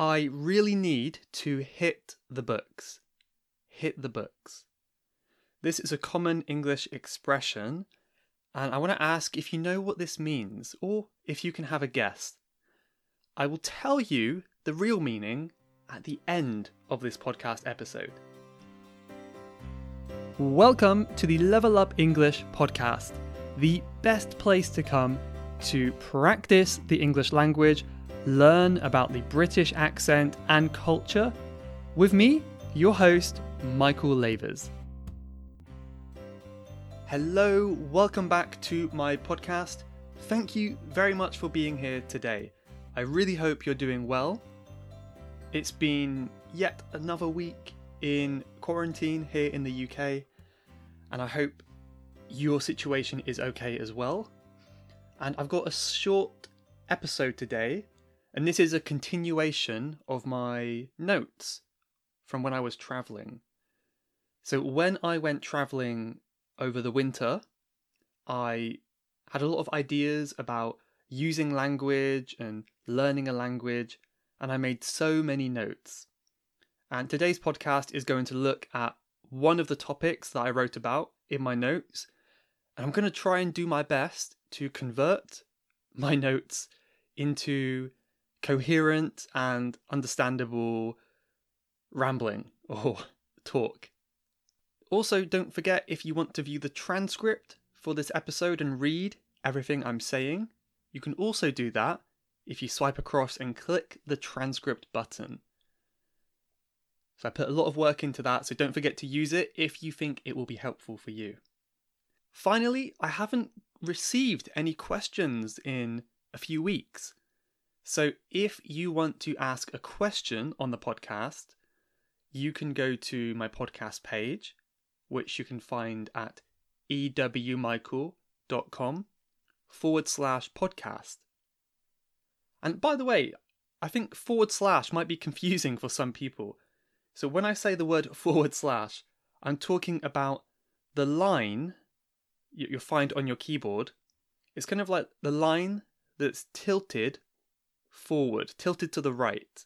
I really need to hit the books. Hit the books. This is a common English expression, and I want to ask if you know what this means, or if you can have a guess. I will tell you the real meaning at the end of this podcast episode. Welcome to the Level Up English podcast, the best place to come to practice the English language, learn about the British accent and culture, with me, your host, Michael Lavers. Hello, welcome back to my podcast. Thank you very much for being here today. I really hope you're doing well. It's been yet another week in quarantine here in the UK, and I hope your situation is okay as well. And I've got a short episode today, and this is a continuation of my notes from when I was traveling. So, when I went traveling over the winter, I had a lot of ideas about using language and learning a language, and I made so many notes. And today's podcast is going to look at one of the topics that I wrote about in my notes, and I'm going to try and do my best to convert my notes into coherent and understandable rambling or talk. Also, don't forget if you want to view the transcript for this episode and read everything I'm saying, you can also do that if you swipe across and click the transcript button. So I put a lot of work into that, so don't forget to use it if you think it will be helpful for you. Finally, I haven't received any questions in a few weeks. So if you want to ask a question on the podcast, you can go to my podcast page which you can find at ewmichael.com forward slash podcast. And by the way, I think forward slash might be confusing for some people. So when I say the word forward slash, I'm talking about the line you'll find on your keyboard. It's kind of like the line that's tilted forward, tilted to the right.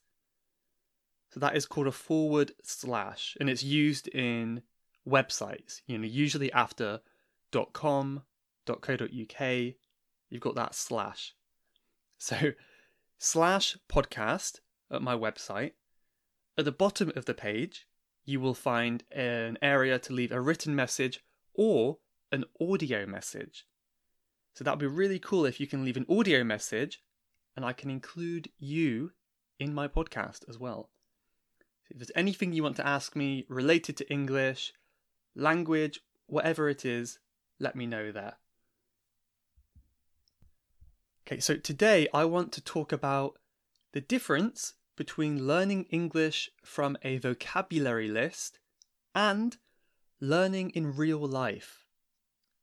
So that is called a forward slash, and it's used in websites. You know, usually after .com, .co.uk, you've got that slash. So slash podcast at my website. At the bottom of the page, you will find an area to leave a written message or an audio message. So that would be really cool if you can leave an audio message and I can include you in my podcast as well. If there's anything you want to ask me related to English, language, whatever it is, let me know there. Okay, so today I want to talk about the difference between learning English from a vocabulary list and learning in real life.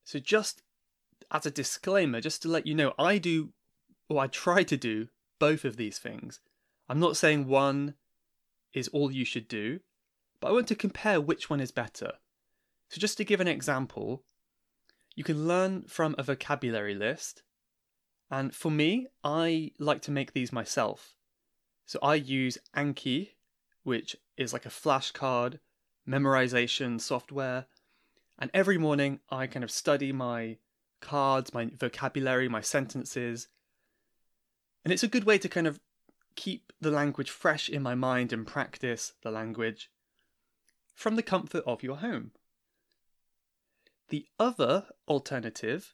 So, just as a disclaimer, just to let you know, I do, or I try to do, both of these things. I'm not saying one is all you should do, but I want to compare which one is better. So, just to give an example, you can learn from a vocabulary list. And for me, I like to make these myself. So, I use Anki, which is like a flashcard memorization software. And every morning, I kind of study my cards, my vocabulary, my sentences. And it's a good way to kind of keep the language fresh in my mind and practice the language from the comfort of your home. The other alternative,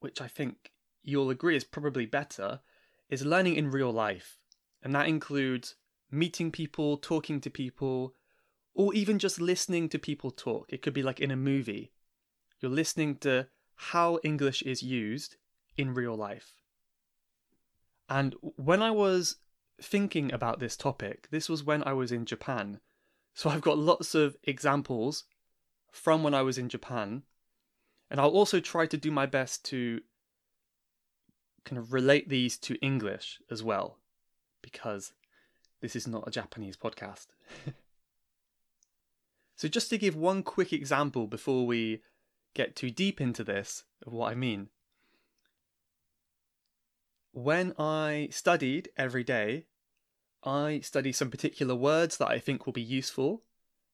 which I think you'll agree is probably better, is learning in real life. And that includes meeting people, talking to people, or even just listening to people talk. It could be like in a movie. You're listening to how English is used in real life. And when I was thinking about this topic, this was when I was in Japan. So I've got lots of examples from when I was in Japan. And I'll also try to do my best to kind of relate these to English as well, because this is not a Japanese podcast. so, just to give one quick example before we get too deep into this of what I mean. When I studied every day, I study some particular words that I think will be useful.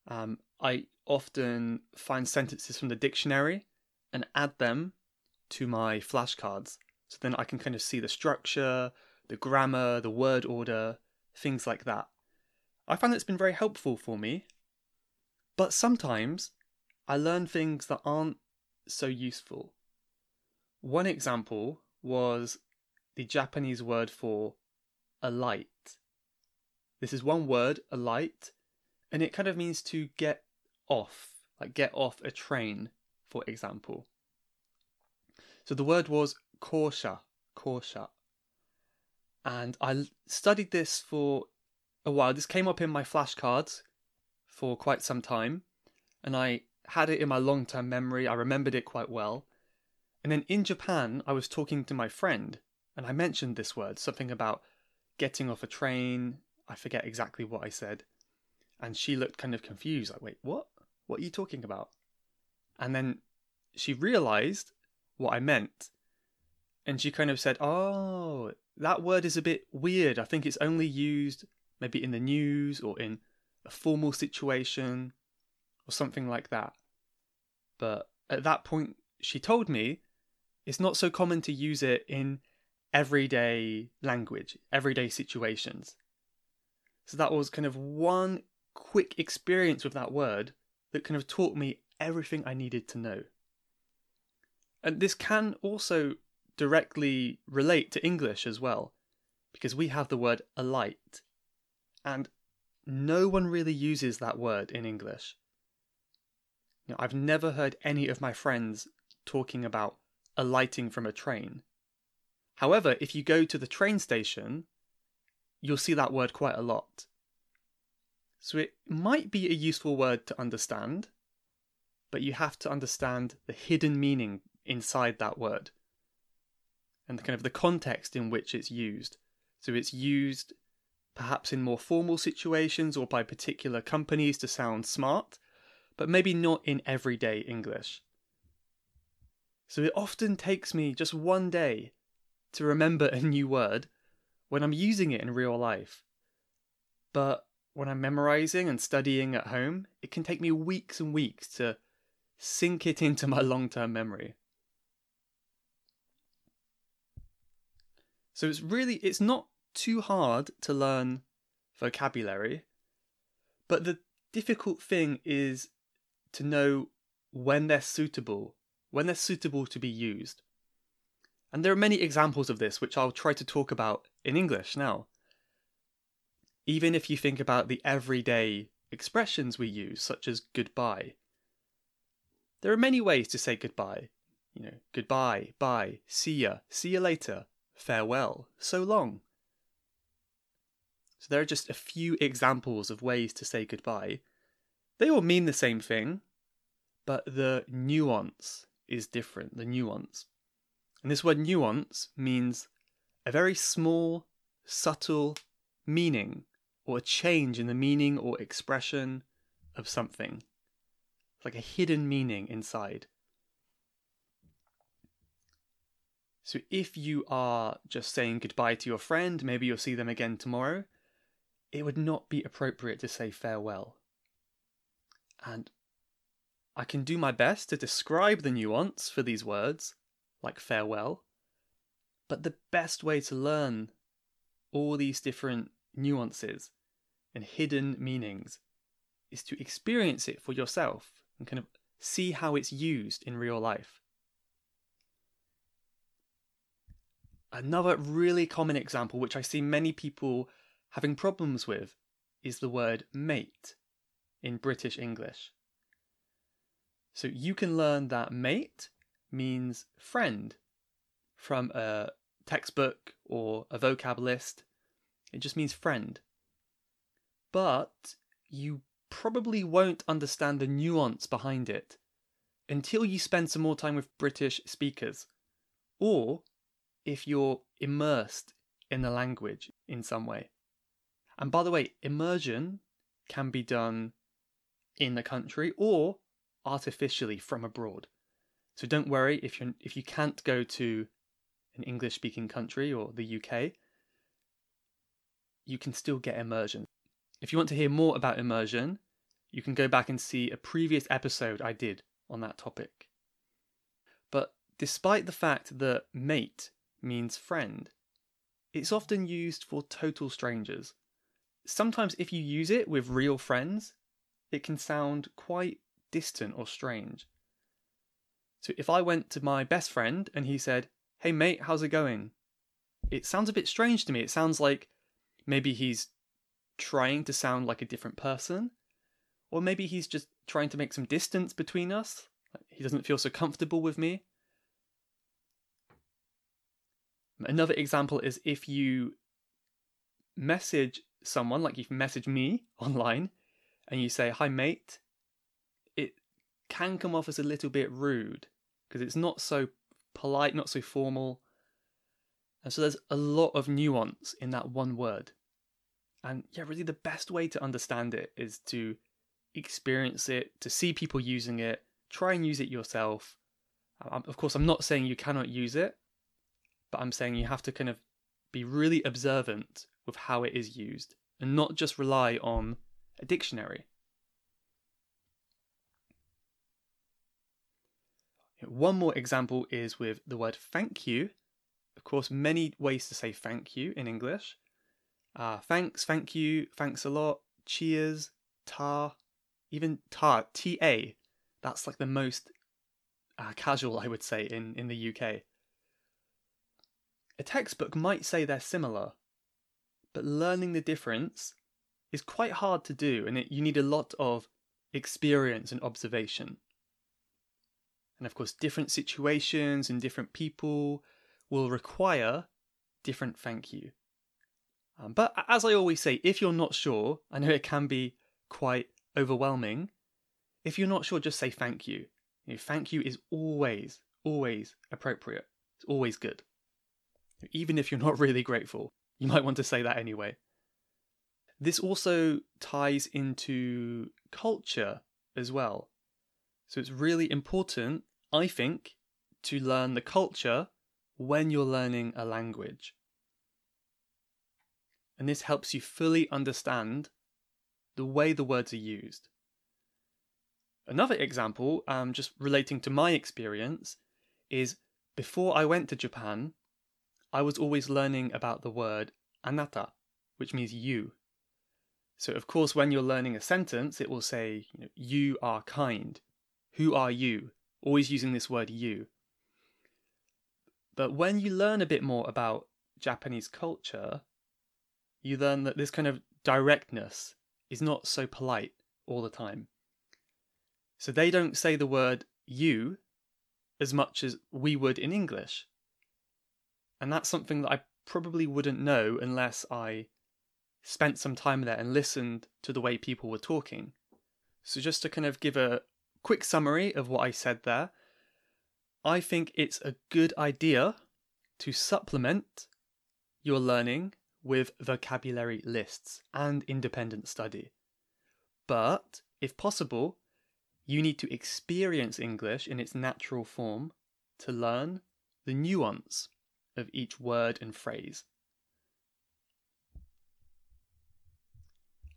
Um, I often find sentences from the dictionary and add them to my flashcards. So then I can kind of see the structure, the grammar, the word order, things like that. I find it's been very helpful for me. But sometimes I learn things that aren't so useful. One example was the Japanese word for alight. This is one word, alight, and it kind of means to get off, like get off a train, for example. So the word was kosha, kosha. And I studied this for a while. This came up in my flashcards for quite some time, and I had it in my long term memory. I remembered it quite well. And then in Japan, I was talking to my friend, and I mentioned this word, something about getting off a train. I forget exactly what I said. And she looked kind of confused, like, wait, what? What are you talking about? And then she realized what I meant. And she kind of said, oh, that word is a bit weird. I think it's only used maybe in the news or in a formal situation or something like that. But at that point, she told me it's not so common to use it in everyday language, everyday situations. So that was kind of one quick experience with that word that kind of taught me everything I needed to know. And this can also directly relate to English as well, because we have the word alight, and no one really uses that word in English. I've never heard any of my friends talking about alighting from a train. However, if you go to the train station, you'll see that word quite a lot. So it might be a useful word to understand, but you have to understand the hidden meaning inside that word and kind of the context in which it's used. So it's used perhaps in more formal situations or by particular companies to sound smart, but maybe not in everyday English. So it often takes me just one day to remember a new word when I'm using it in real life. But when I'm memorizing and studying at home, it can take me weeks and weeks to sink it into my long term memory. So it's really it's not too hard to learn vocabulary, but the difficult thing is to know when they're suitable, when they're suitable to be used. And there are many examples of this which I'll try to talk about in English now. Even if you think about the everyday expressions we use, such as goodbye, there are many ways to say goodbye. You know, goodbye, bye, see ya, see ya later, farewell, so long. So there are just a few examples of ways to say goodbye. They all mean the same thing, but the nuance is different, the nuance. And this word nuance means a very small, subtle meaning or a change in the meaning or expression of something. Like a hidden meaning inside. So if you are just saying goodbye to your friend, maybe you'll see them again tomorrow, it would not be appropriate to say farewell. And I can do my best to describe the nuance for these words, like farewell, but the best way to learn all these different nuances and hidden meanings is to experience it for yourself and kind of see how it's used in real life. Another really common example, which I see many people having problems with, is the word mate in British English. So you can learn that mate means friend from a textbook or a vocab list. It just means friend. But you probably won't understand the nuance behind it until you spend some more time with British speakers or if you're immersed in the language in some way. And by the way, immersion can be done in the country or artificially from abroad. So don't worry if you if you can't go to an English speaking country or the UK. you can still get immersion. If you want to hear more about immersion, you can go back and see a previous episode I did on that topic. But despite the fact that mate means friend, it's often used for total strangers. Sometimes, if you use it with real friends, it can sound quite distant or strange. So, if I went to my best friend and he said, Hey mate, how's it going? It sounds a bit strange to me. It sounds like maybe he's trying to sound like a different person, or maybe he's just trying to make some distance between us. He doesn't feel so comfortable with me. Another example is if you message someone, like you message me online, and you say, Hi, mate, it can come off as a little bit rude because it's not so polite, not so formal. And so there's a lot of nuance in that one word. And yeah, really the best way to understand it is to experience it, to see people using it, try and use it yourself. Of course, I'm not saying you cannot use it, but I'm saying you have to kind of be really observant with how it is used and not just rely on a dictionary. One more example is with the word thank you. Of course, many ways to say thank you in English. Uh, thanks, thank you, thanks a lot, cheers, ta, even ta, ta. That's like the most uh, casual, I would say, in, in the UK. A textbook might say they're similar, but learning the difference is quite hard to do, and it, you need a lot of experience and observation. And of course, different situations and different people will require different thank you. Um, but as I always say, if you're not sure, I know it can be quite overwhelming. If you're not sure, just say thank you. you know, thank you is always, always appropriate. It's always good. Even if you're not really grateful, you might want to say that anyway. This also ties into culture as well. So it's really important, I think, to learn the culture when you're learning a language and this helps you fully understand the way the words are used. Another example, um, just relating to my experience, is before I went to Japan, I was always learning about the word anata, which means you. So, of course, when you're learning a sentence, it will say, you, know, you are kind. Who are you? Always using this word you. But when you learn a bit more about Japanese culture, you learn that this kind of directness is not so polite all the time. So they don't say the word you as much as we would in English. And that's something that I probably wouldn't know unless I spent some time there and listened to the way people were talking. So, just to kind of give a quick summary of what I said there, I think it's a good idea to supplement your learning with vocabulary lists and independent study. But, if possible, you need to experience English in its natural form to learn the nuance of each word and phrase.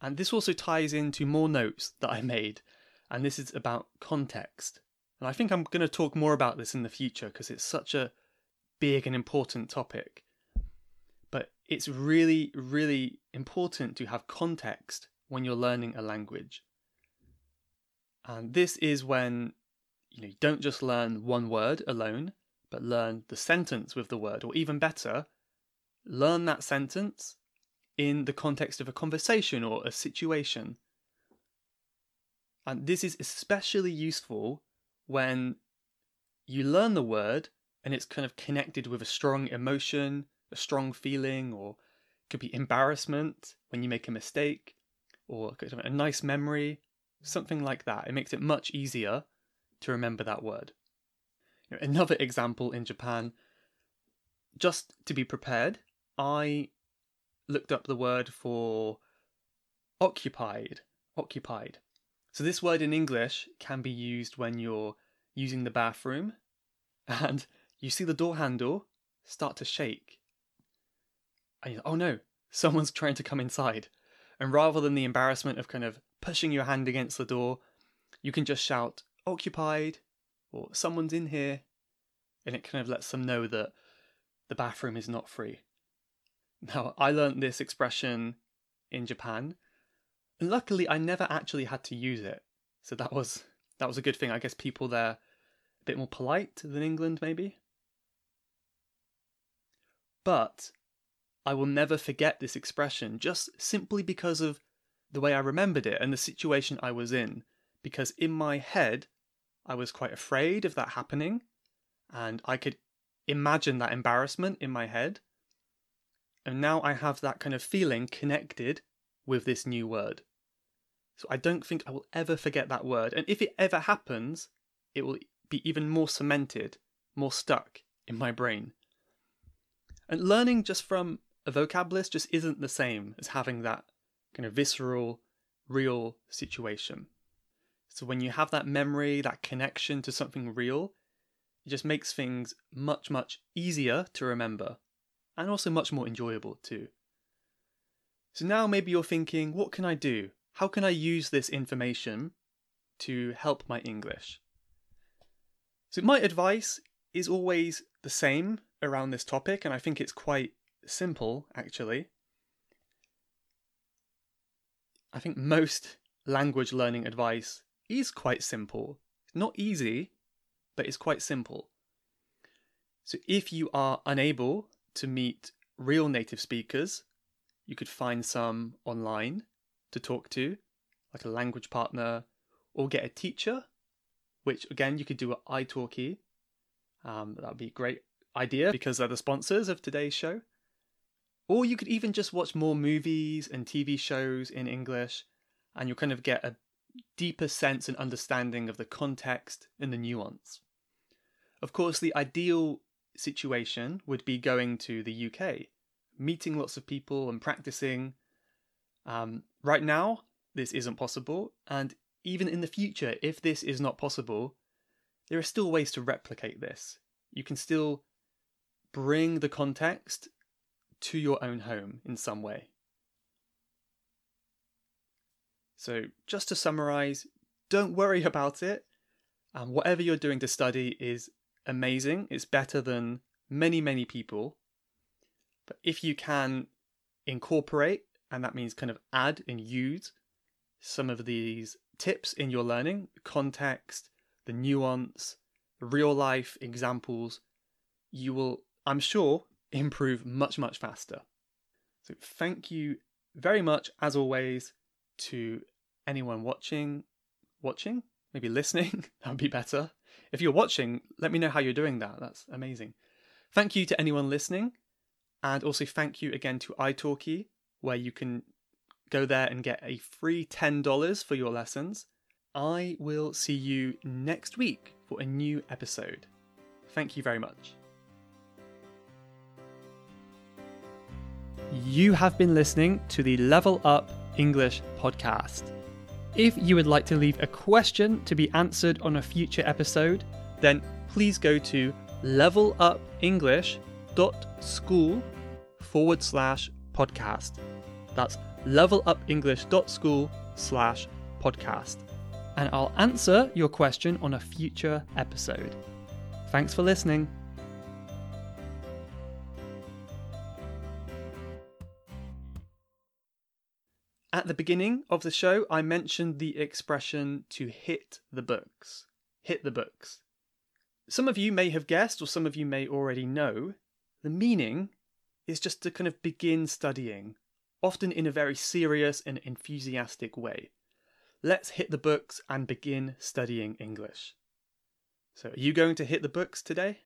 And this also ties into more notes that I made, and this is about context. And I think I'm going to talk more about this in the future because it's such a big and important topic But it's really, really important to have context when you're learning a language. And this is when you know you don't just learn one word alone, but learn the sentence with the word, or even better, learn that sentence in the context of a conversation or a situation. And this is especially useful when you learn the word and it's kind of connected with a strong emotion a strong feeling, or it could be embarrassment when you make a mistake, or a nice memory, something like that. It makes it much easier to remember that word. Another example in Japan, just to be prepared, I looked up the word for occupied. Occupied. So, this word in English can be used when you're using the bathroom and you see the door handle start to shake and you're like, oh no, someone's trying to come inside. And rather than the embarrassment of kind of pushing your hand against the door, you can just shout, occupied, or someone's in here. And it kind of lets them know that the bathroom is not free. Now, I learned this expression in Japan, luckily I never actually had to use it. So that was that was a good thing. I guess people there a bit more polite than England maybe. But I will never forget this expression just simply because of the way I remembered it and the situation I was in. Because in my head, I was quite afraid of that happening, and I could imagine that embarrassment in my head. And now I have that kind of feeling connected with this new word. So I don't think I will ever forget that word. And if it ever happens, it will be even more cemented, more stuck in my brain. And learning just from a vocab list just isn't the same as having that kind of visceral, real situation. So when you have that memory, that connection to something real, it just makes things much, much easier to remember and also much more enjoyable too. So now maybe you're thinking, what can I do? How can I use this information to help my English? So my advice is always the same around this topic, and I think it's quite simple actually. I think most language learning advice is quite simple. It's not easy, but it's quite simple. So if you are unable to meet real native speakers, you could find some online to talk to, like a language partner, or get a teacher, which again you could do at italki. Um, that would be a great idea because they're the sponsors of today's show. Or you could even just watch more movies and TV shows in English, and you'll kind of get a deeper sense and understanding of the context and the nuance. Of course, the ideal situation would be going to the UK, meeting lots of people and practicing. Um, right now, this isn't possible, and even in the future, if this is not possible, there are still ways to replicate this. You can still bring the context to your own home in some way. So, just to summarize, don't worry about it. Um, whatever you're doing to study is amazing. It's better than many, many people. But if you can incorporate, and that means kind of add and use some of these tips in your learning, context, the nuance, real life examples, you will, I'm sure, improve much, much faster. So, thank you very much, as always, to anyone watching, watching, maybe listening, that would be better. If you're watching, let me know how you're doing that. That's amazing. Thank you to anyone listening. And also thank you again to italki, where you can go there and get a free $10 for your lessons. I will see you next week for a new episode. Thank you very much. You have been listening to the Level Up English podcast. If you would like to leave a question to be answered on a future episode, then please go to levelupenglish.school forward slash podcast. That's levelupenglish.school slash podcast. And I'll answer your question on a future episode. Thanks for listening. At the beginning of the show, I mentioned the expression to hit the books. Hit the books. Some of you may have guessed, or some of you may already know, the meaning is just to kind of begin studying, often in a very serious and enthusiastic way. Let's hit the books and begin studying English. So, are you going to hit the books today?